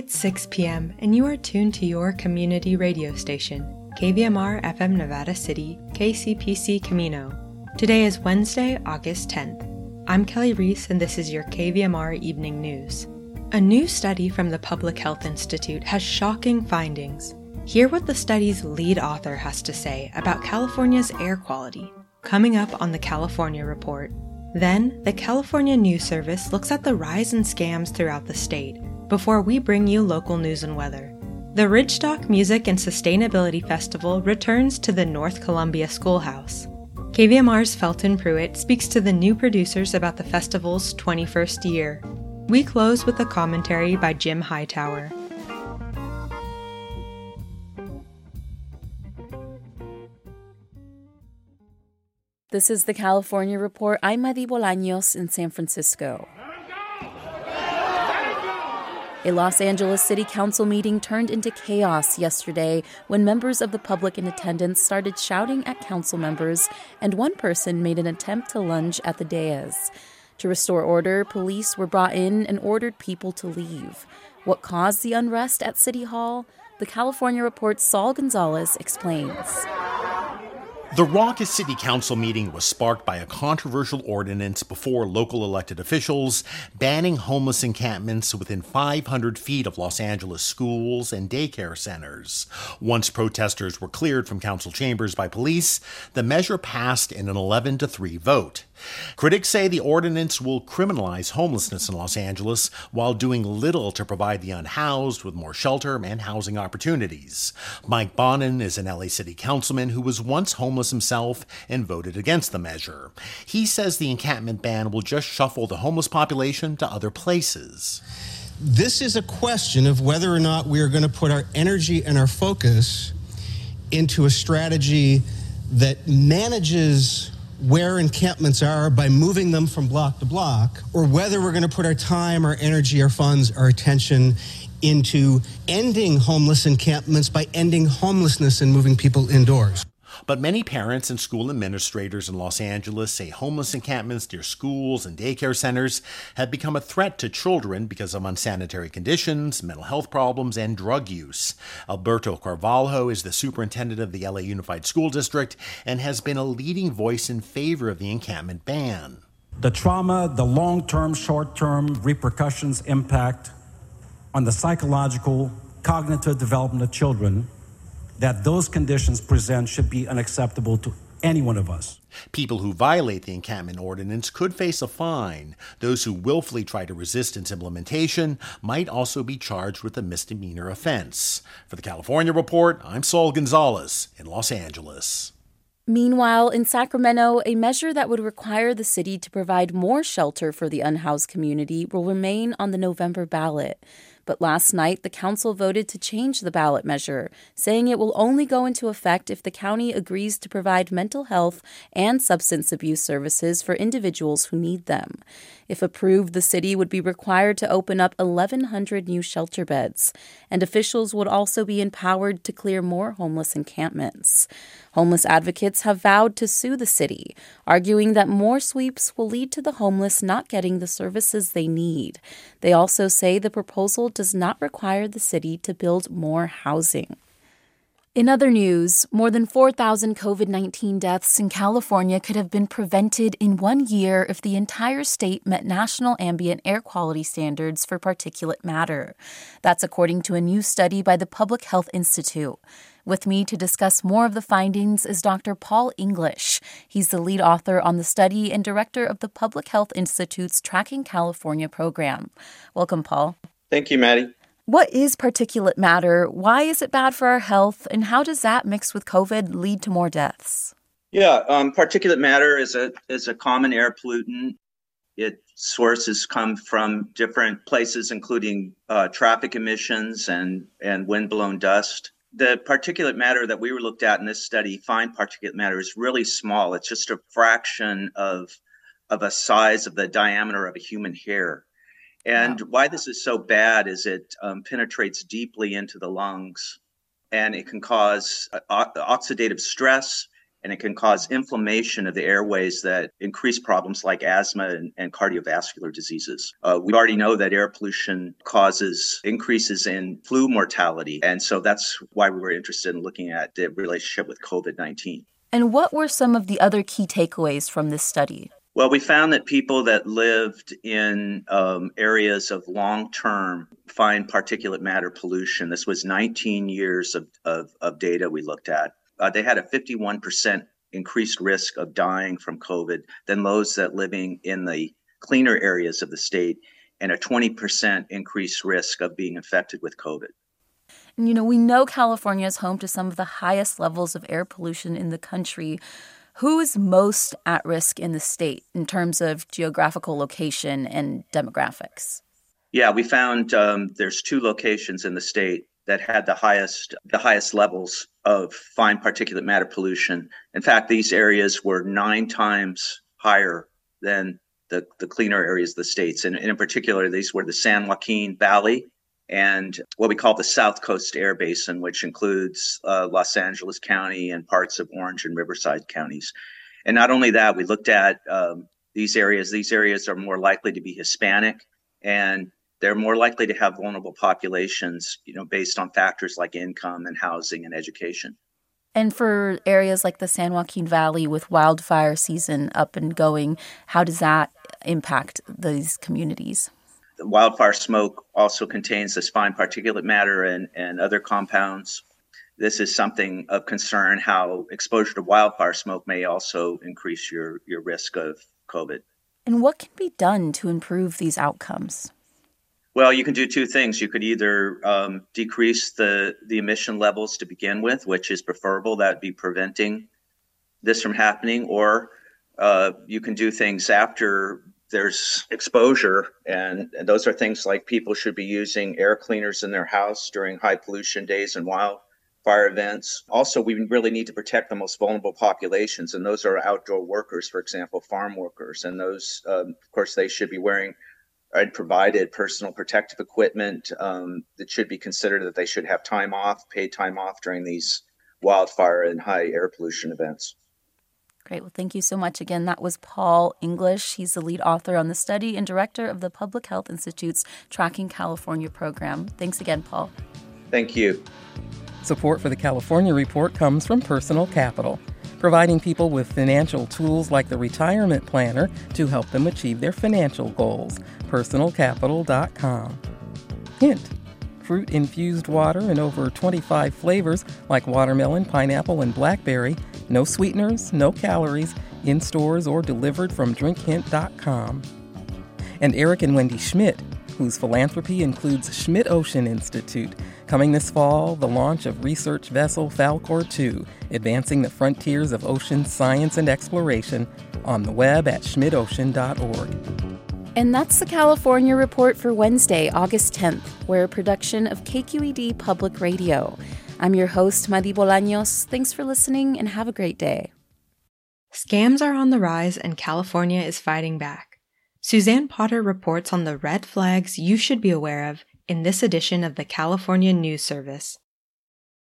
It's 6 p.m., and you are tuned to your community radio station, KVMR FM Nevada City, KCPC Camino. Today is Wednesday, August 10th. I'm Kelly Reese, and this is your KVMR Evening News. A new study from the Public Health Institute has shocking findings. Hear what the study's lead author has to say about California's air quality, coming up on the California Report. Then, the California News Service looks at the rise in scams throughout the state before we bring you local news and weather. The Ridgestock Music and Sustainability Festival returns to the North Columbia Schoolhouse. KVMR's Felton Pruitt speaks to the new producers about the festival's 21st year. We close with a commentary by Jim Hightower. This is the California Report. I'm Madi Bolaños in San Francisco. A Los Angeles City Council meeting turned into chaos yesterday when members of the public in attendance started shouting at council members, and one person made an attempt to lunge at the dais. To restore order, police were brought in and ordered people to leave. What caused the unrest at City Hall? The California Report's Saul Gonzalez explains. The raucous city council meeting was sparked by a controversial ordinance before local elected officials banning homeless encampments within 500 feet of Los Angeles schools and daycare centers. Once protesters were cleared from council chambers by police, the measure passed in an 11 to 3 vote. Critics say the ordinance will criminalize homelessness in Los Angeles while doing little to provide the unhoused with more shelter and housing opportunities. Mike Bonin is an LA City councilman who was once homeless himself and voted against the measure. He says the encampment ban will just shuffle the homeless population to other places. This is a question of whether or not we are going to put our energy and our focus into a strategy that manages where encampments are by moving them from block to block, or whether we're going to put our time, our energy, our funds, our attention into ending homeless encampments by ending homelessness and moving people indoors. But many parents and school administrators in Los Angeles say homeless encampments near schools and daycare centers have become a threat to children because of unsanitary conditions, mental health problems, and drug use. Alberto Carvalho is the superintendent of the LA Unified School District and has been a leading voice in favor of the encampment ban. The trauma, the long term, short term repercussions impact on the psychological, cognitive development of children that those conditions present should be unacceptable to any one of us. People who violate the encampment ordinance could face a fine. Those who willfully try to resist its implementation might also be charged with a misdemeanor offense. For the California Report, I'm Saul Gonzalez in Los Angeles. Meanwhile, in Sacramento, a measure that would require the city to provide more shelter for the unhoused community will remain on the November ballot. But last night, the council voted to change the ballot measure, saying it will only go into effect if the county agrees to provide mental health and substance abuse services for individuals who need them. If approved, the city would be required to open up 1,100 new shelter beds, and officials would also be empowered to clear more homeless encampments. Homeless advocates have vowed to sue the city, arguing that more sweeps will lead to the homeless not getting the services they need. They also say the proposal does not require the city to build more housing. In other news, more than 4,000 COVID 19 deaths in California could have been prevented in one year if the entire state met national ambient air quality standards for particulate matter. That's according to a new study by the Public Health Institute. With me to discuss more of the findings is Dr. Paul English. He's the lead author on the study and director of the Public Health Institute's Tracking California program. Welcome, Paul. Thank you, Madi. What is particulate matter? Why is it bad for our health? And how does that mix with COVID lead to more deaths? Yeah, um, particulate matter is a is a common air pollutant. Its sources come from different places, including uh, traffic emissions and and windblown dust. The particulate matter that we were looked at in this study, fine particulate matter, is really small. It's just a fraction of of a size of the diameter of a human hair. And wow. why this is so bad is it um, penetrates deeply into the lungs and it can cause uh, oxidative stress and it can cause inflammation of the airways that increase problems like asthma and, and cardiovascular diseases. Uh, we already know that air pollution causes increases in flu mortality, and so that's why we were interested in looking at the relationship with COVID 19. And what were some of the other key takeaways from this study? Well, we found that people that lived in um, areas of long term fine particulate matter pollution, this was 19 years of, of, of data we looked at, uh, they had a 51% increased risk of dying from COVID than those that living in the cleaner areas of the state, and a 20% increased risk of being infected with COVID. And you know, we know California is home to some of the highest levels of air pollution in the country. Who is most at risk in the state in terms of geographical location and demographics? Yeah, we found um, there's two locations in the state that had the highest the highest levels of fine particulate matter pollution. In fact, these areas were nine times higher than the, the cleaner areas of the states. And, and in particular, these were the San Joaquin Valley and what we call the South Coast Air Basin, which includes uh, Los Angeles County and parts of Orange and Riverside counties. And not only that, we looked at um, these areas. These areas are more likely to be Hispanic, and they're more likely to have vulnerable populations, you know, based on factors like income and housing and education. And for areas like the San Joaquin Valley with wildfire season up and going, how does that impact these communities? Wildfire smoke also contains this fine particulate matter and, and other compounds. This is something of concern how exposure to wildfire smoke may also increase your, your risk of COVID. And what can be done to improve these outcomes? Well, you can do two things. You could either um, decrease the the emission levels to begin with, which is preferable. That would be preventing this from happening, or uh, you can do things after there's exposure, and, and those are things like people should be using air cleaners in their house during high pollution days and wildfire events. Also, we really need to protect the most vulnerable populations, and those are outdoor workers, for example, farm workers, and those, um, of course, they should be wearing I'd provided personal protective equipment um, that should be considered that they should have time off, paid time off during these wildfire and high air pollution events. Great. Well, thank you so much again. That was Paul English. He's the lead author on the study and director of the Public Health Institute's Tracking California program. Thanks again, Paul. Thank you. Support for the California Report comes from Personal Capital providing people with financial tools like the retirement planner to help them achieve their financial goals. PersonalCapital.com. Hint fruit infused water in over 25 flavors like watermelon, pineapple, and blackberry. No sweeteners, no calories, in stores or delivered from drinkhint.com. And Eric and Wendy Schmidt, whose philanthropy includes Schmidt Ocean Institute Coming this fall, the launch of research vessel Falkor 2, advancing the frontiers of ocean science and exploration on the web at schmidtocean.org. And that's the California Report for Wednesday, August 10th. We're a production of KQED Public Radio. I'm your host, Madi Bolaños. Thanks for listening and have a great day. Scams are on the rise and California is fighting back. Suzanne Potter reports on the red flags you should be aware of in this edition of the California News Service.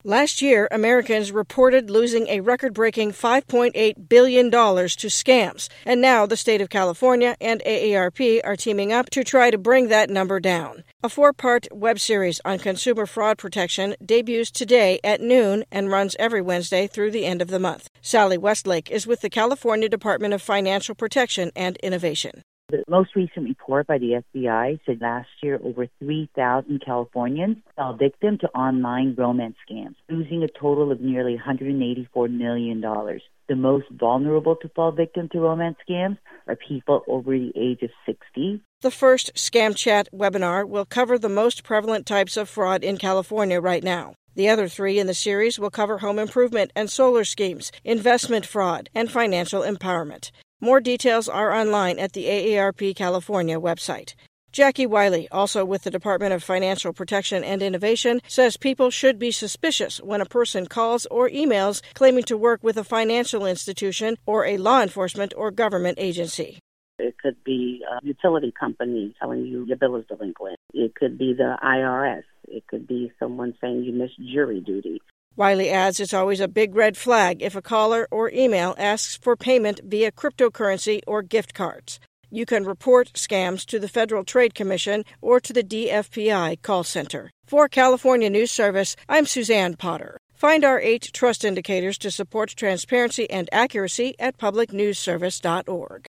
Last year, Americans reported losing a record breaking $5.8 billion to scams, and now the state of California and AARP are teaming up to try to bring that number down. A four part web series on consumer fraud protection debuts today at noon and runs every Wednesday through the end of the month. Sally Westlake is with the California Department of Financial Protection and Innovation. The most recent report by the FBI said last year over 3,000 Californians fell victim to online romance scams, losing a total of nearly $184 million. The most vulnerable to fall victim to romance scams are people over the age of 60. The first Scam Chat webinar will cover the most prevalent types of fraud in California right now. The other three in the series will cover home improvement and solar schemes, investment fraud, and financial empowerment. More details are online at the AARP California website. Jackie Wiley, also with the Department of Financial Protection and Innovation, says people should be suspicious when a person calls or emails claiming to work with a financial institution or a law enforcement or government agency. It could be a utility company telling you your bill is delinquent. It could be the IRS. It could be someone saying you missed jury duty. Wiley adds it's always a big red flag if a caller or email asks for payment via cryptocurrency or gift cards. You can report scams to the Federal Trade Commission or to the DFPI call center. For California News Service, I'm Suzanne Potter. Find our eight trust indicators to support transparency and accuracy at publicnewsservice.org.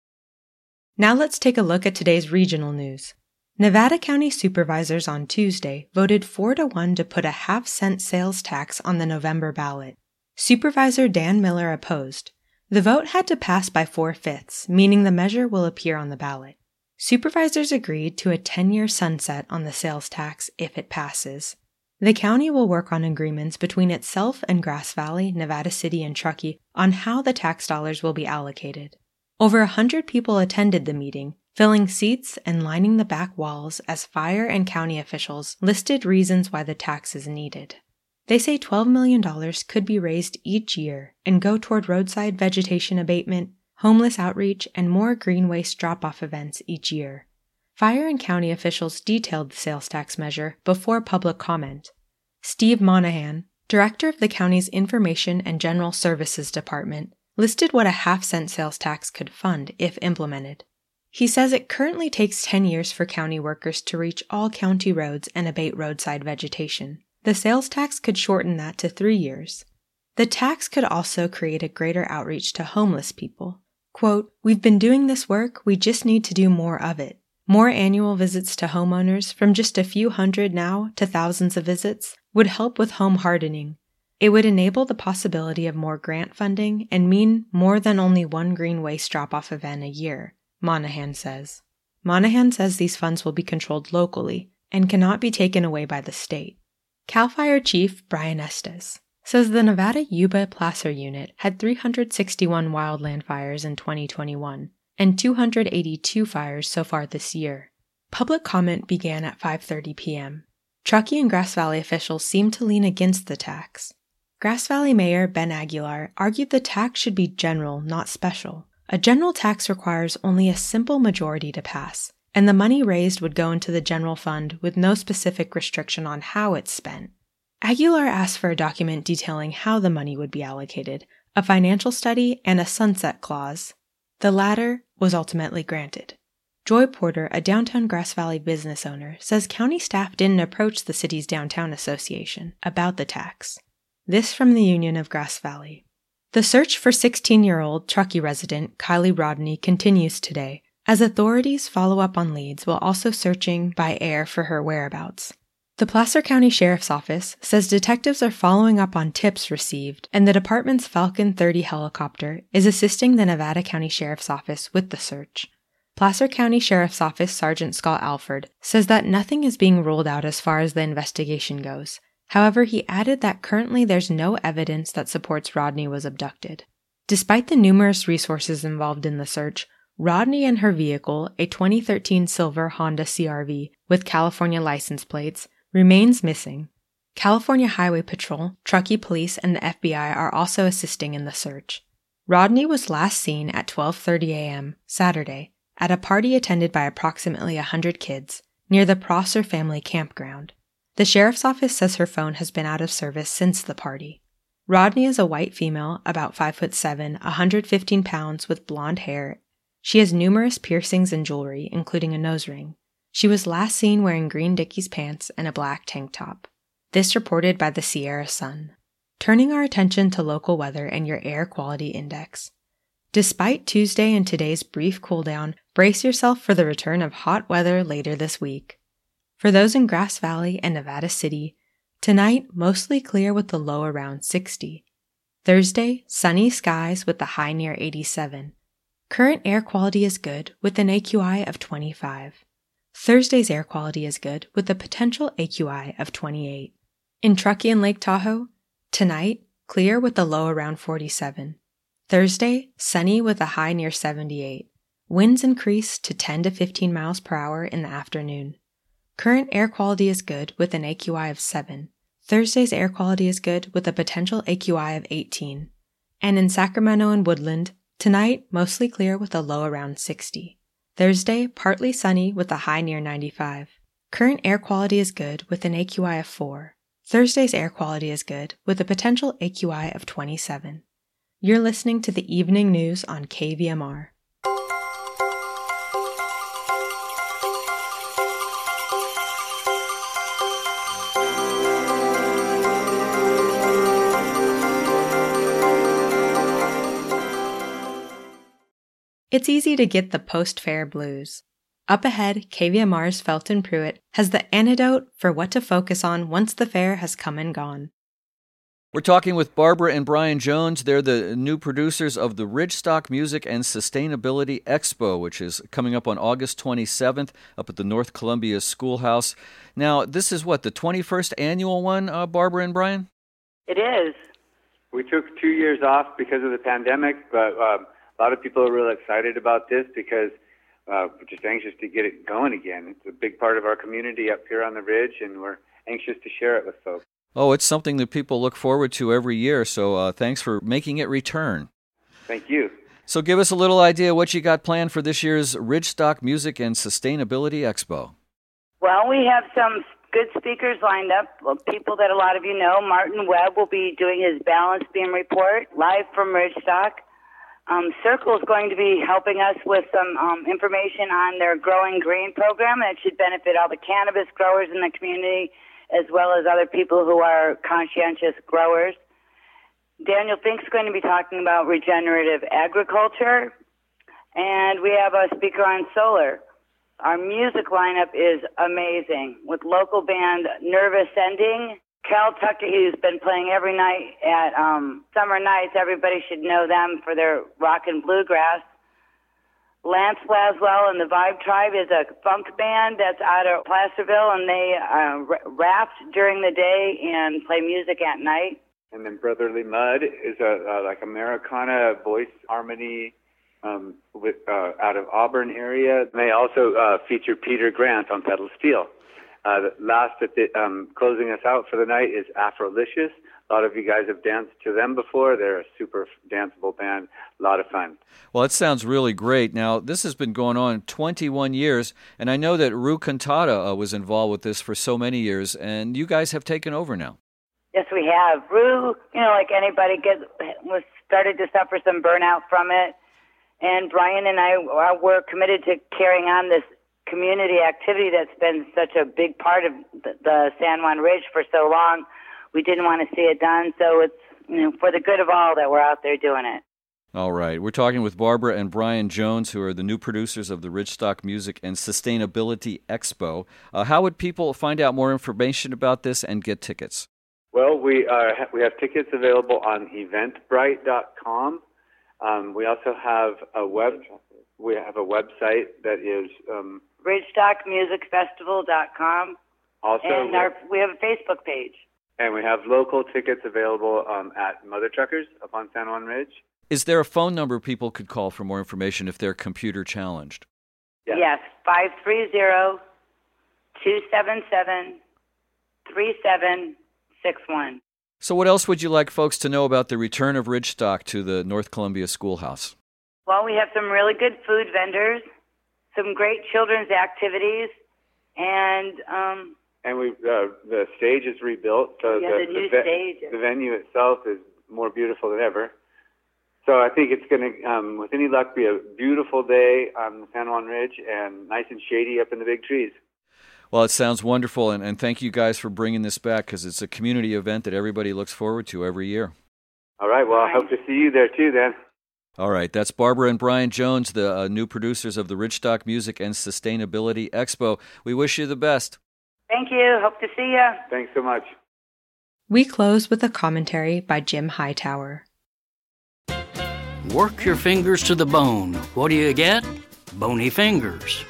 Now let's take a look at today's regional news. Nevada County supervisors on Tuesday voted 4 to 1 to put a half cent sales tax on the November ballot. Supervisor Dan Miller opposed. The vote had to pass by four fifths, meaning the measure will appear on the ballot. Supervisors agreed to a 10 year sunset on the sales tax if it passes. The county will work on agreements between itself and Grass Valley, Nevada City, and Truckee on how the tax dollars will be allocated. Over a hundred people attended the meeting, filling seats and lining the back walls as fire and county officials listed reasons why the tax is needed. They say $12 million could be raised each year and go toward roadside vegetation abatement, homeless outreach, and more green waste drop off events each year. Fire and county officials detailed the sales tax measure before public comment. Steve Monaghan, director of the county's Information and General Services Department, listed what a half cent sales tax could fund if implemented. He says it currently takes 10 years for county workers to reach all county roads and abate roadside vegetation. The sales tax could shorten that to three years. The tax could also create a greater outreach to homeless people. Quote, We've been doing this work, we just need to do more of it. More annual visits to homeowners, from just a few hundred now to thousands of visits, would help with home hardening. It would enable the possibility of more grant funding and mean more than only one green waste drop off event a year. Monaghan says. Monaghan says these funds will be controlled locally and cannot be taken away by the state. CAL FIRE Chief Brian Estes says the Nevada Yuba Placer Unit had 361 wildland fires in 2021 and 282 fires so far this year. Public comment began at 5:30 p.m. Truckee and Grass Valley officials seemed to lean against the tax. Grass Valley Mayor Ben Aguilar argued the tax should be general, not special. A general tax requires only a simple majority to pass, and the money raised would go into the general fund with no specific restriction on how it's spent. Aguilar asked for a document detailing how the money would be allocated, a financial study, and a sunset clause. The latter was ultimately granted. Joy Porter, a downtown Grass Valley business owner, says county staff didn't approach the city's downtown association about the tax. This from the Union of Grass Valley. The search for 16 year old Truckee resident Kiely Rodni continues today, as authorities follow up on leads while also searching by air for her whereabouts. The Placer County Sheriff's Office says detectives are following up on tips received, and the department's Falcon 30 helicopter is assisting the Nevada County Sheriff's Office with the search. Placer County Sheriff's Office Sergeant Scott Alford says that nothing is being ruled out as far as the investigation goes, However, he added that currently there's no evidence that supports Rodni was abducted. Despite the numerous resources involved in the search, Rodni and her vehicle, a 2013 silver Honda CRV with California license plates, remains missing. California Highway Patrol, Truckee Police, and the FBI are also assisting in the search. Rodni was last seen at 12:30 a.m. Saturday at a party attended by approximately 100 kids near the Prosser family campground. The sheriff's office says her phone has been out of service since the party. Rodni is a white female, about 5 foot 7, 115 pounds, with blonde hair. She has numerous piercings and jewelry, including a nose ring. She was last seen wearing green Dickies pants and a black tank top. This reported by the Sierra Sun. Turning our attention to local weather and your air quality index. Despite Tuesday and today's brief cool down, brace yourself for the return of hot weather later this week. For those in Grass Valley and Nevada City, tonight mostly clear with the low around 60. Thursday, sunny skies with the high near 87. Current air quality is good with an AQI of 25. Thursday's air quality is good with a potential AQI of 28. In Truckee and Lake Tahoe, tonight, clear with a low around 47. Thursday, sunny with a high near 78. Winds increase to 10 to 15 miles per hour in the afternoon. Current air quality is good with an AQI of 7. Thursday's air quality is good with a potential AQI of 18. And in Sacramento and Woodland, tonight mostly clear with a low around 60. Thursday, partly sunny with a high near 95. Current air quality is good with an AQI of 4. Thursday's air quality is good, with a potential AQI of 27. You're listening to the evening news on KVMR. It's easy to get the post fair blues. Up ahead, KVMR's Felton Pruitt has the antidote for what to focus on once the fair has come and gone. We're talking with Barbara and Brian Jones. They're the new producers of the Ridgestock Music and Sustainability Expo, which is coming up on August 27th up at the North Columbia Schoolhouse. Now, this is what, the 21st annual one, uh, Barbara and Brian? It is. We took two years off because of the pandemic, but uh, a lot of people are really excited about this because uh, we're just anxious to get it going again. It's a big part of our community up here on the ridge, and we're anxious to share it with folks. Oh, it's something that people look forward to every year. So uh, thanks for making it return. Thank you. So give us a little idea what you got planned for this year's Ridgestock Music and Sustainability Expo. Well, we have some good speakers lined up. People that a lot of you know. Martin Webb will be doing his balance beam report live from Ridgestock. Um, Circle is going to be helping us with some um, information on their Growing Green program, and it should benefit all the cannabis growers in the community as well as other people who are conscientious growers. Daniel Fink's going to be talking about regenerative agriculture, and we have a speaker on solar. Our music lineup is amazing with local band Nervous Ending. Cal Tucker, who's been playing every night at um, Summer Nights, everybody should know them for their rock and bluegrass. Lance Laswell and the Vibe Tribe is a funk band that's out of Placerville, and they uh, rap during the day and play music at night. And then Brotherly Mud is a, a like Americana voice harmony um, with uh, out of Auburn area. They also uh, feature Peter Grant on pedal steel. Uh, last at the, um, closing us out for the night is Afrolicious. A lot of you guys have danced to them before. They're a super danceable band. A lot of fun. Well, that sounds really great. Now, this has been going on 21 years, and I know that Rue Cantata uh, was involved with this for so many years, and you guys have taken over now. Yes, we have. Rue, you know, like anybody, get was started to suffer some burnout from it, and Brian and I were committed to carrying on this community activity that's been such a big part of the, the San Juan Ridge for so long. We didn't want to see it done, so it's you know for the good of all that we're out there doing it. All right. We're talking with Barbara and Brian Jones, who are the new producers of the Ridgestock Music and Sustainability Expo. Uh, how would people find out more information about this and get tickets? Well, we are, we have tickets available on Eventbrite.com. Um, we also have a web we have a website that is um, RidgestockMusicFestival.com. Also, and our, we have a Facebook page. And we have local tickets available um, at Mother Truckers up on San Juan Ridge. Is there a phone number people could call for more information if they're computer challenged? Yes, yes 530 277 3761. So, what else would you like folks to know about the return of Ridgestock to the North Columbia Schoolhouse? Well, we have some really good food vendors, some great children's activities, and um, and we uh, the stage is rebuilt. So yeah, the, the new the, stage. The venue itself is more beautiful than ever. So I think it's going to, um, with any luck, be a beautiful day on the San Juan Ridge and nice and shady up in the big trees. Well, it sounds wonderful, and, and thank you guys for bringing this back because it's a community event that everybody looks forward to every year. All right. Well, I hope to see you there too then. All right, that's Barbara and Brian Jones, the uh, new producers of the Ridgestock Music and Sustainability Expo. We wish you the best. Thank you. Hope to see you. Thanks so much. We close with a commentary by Jim Hightower. Work your fingers to the bone. What do you get? Bony fingers.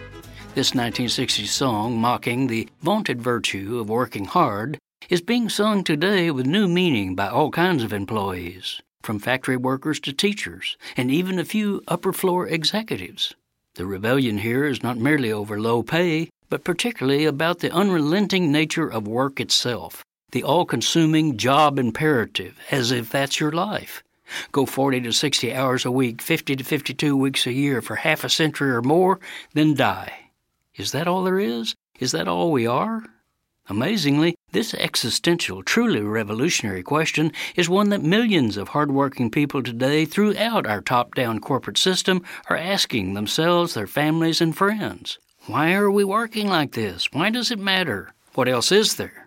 This 1960s song, mocking the vaunted virtue of working hard, is being sung today with new meaning by all kinds of employees from factory workers to teachers, and even a few upper floor executives. The rebellion here is not merely over low pay, but particularly about the unrelenting nature of work itself, the all consuming job imperative, as if that's your life. Go 40 to 60 hours a week, 50 to 52 weeks a year for half a century or more, then die. Is that all there is? Is that all we are? Amazingly, this existential, truly revolutionary question is one that millions of hardworking people today throughout our top down corporate system are asking themselves, their families, and friends. Why are we working like this? Why does it matter? What else is there?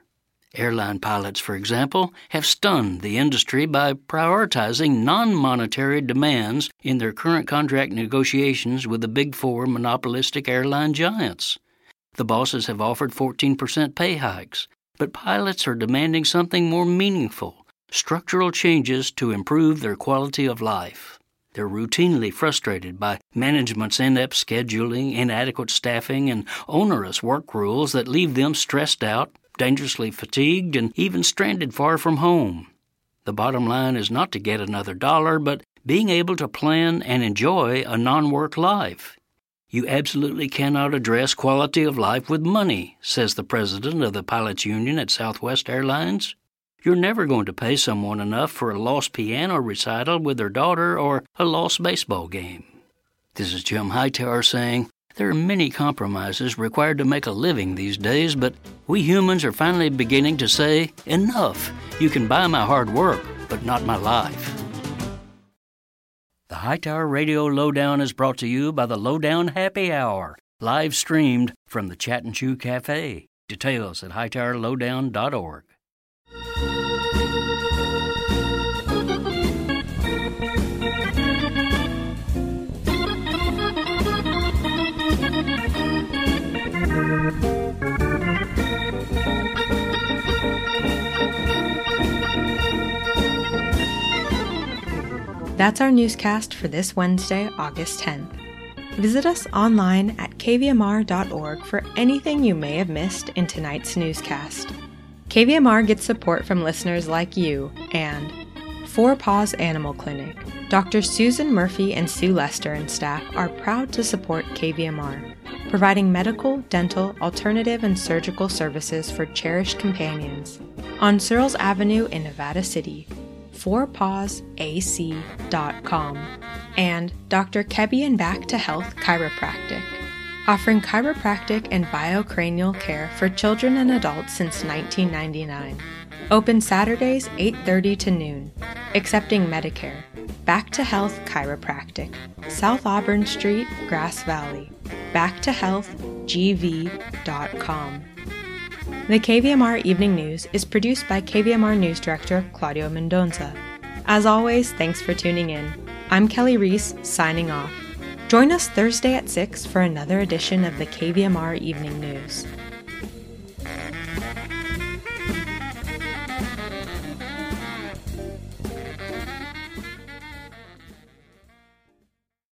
Airline pilots, for example, have stunned the industry by prioritizing non monetary demands in their current contract negotiations with the big four monopolistic airline giants. The bosses have offered 14% pay hikes, but pilots are demanding something more meaningful structural changes to improve their quality of life. They're routinely frustrated by management's inept scheduling, inadequate staffing, and onerous work rules that leave them stressed out, dangerously fatigued, and even stranded far from home. The bottom line is not to get another dollar, but being able to plan and enjoy a non work life. You absolutely cannot address quality of life with money, says the president of the pilots union at Southwest Airlines. You're never going to pay someone enough for a lost piano recital with their daughter or a lost baseball game. This is Jim Hightower saying, there are many compromises required to make a living these days, but we humans are finally beginning to say, enough. You can buy my hard work, but not my life. The Hightower Radio Lowdown is brought to you by the Lowdown Happy Hour, live streamed from the Chat and Chew Cafe. Details at hightowerlowdown.org. That's our newscast for this Wednesday, August 10th. Visit us online at kvmr.org for anything you may have missed in tonight's newscast. KVMR gets support from listeners like you and Four Paws Animal Clinic. Dr. Susan Murphy and Sue Lester and staff are proud to support KVMR, providing medical, dental, alternative, and surgical services for cherished companions. On Searles Avenue in Nevada City, fourpawsac.com, and Dr. Kebby and Back to Health Chiropractic, offering chiropractic and biocranial care for children and adults since 1999. Open Saturdays 8:30 to noon, accepting Medicare. Back to Health Chiropractic, South Auburn Street, Grass Valley. Back to Health, backtohealthgv.com. The KVMR Evening News is produced by KVMR News Director Claudio Mendonça. As always, thanks for tuning in. I'm Kelly Reese, signing off. Join us Thursday at 6 for another edition of the KVMR Evening News.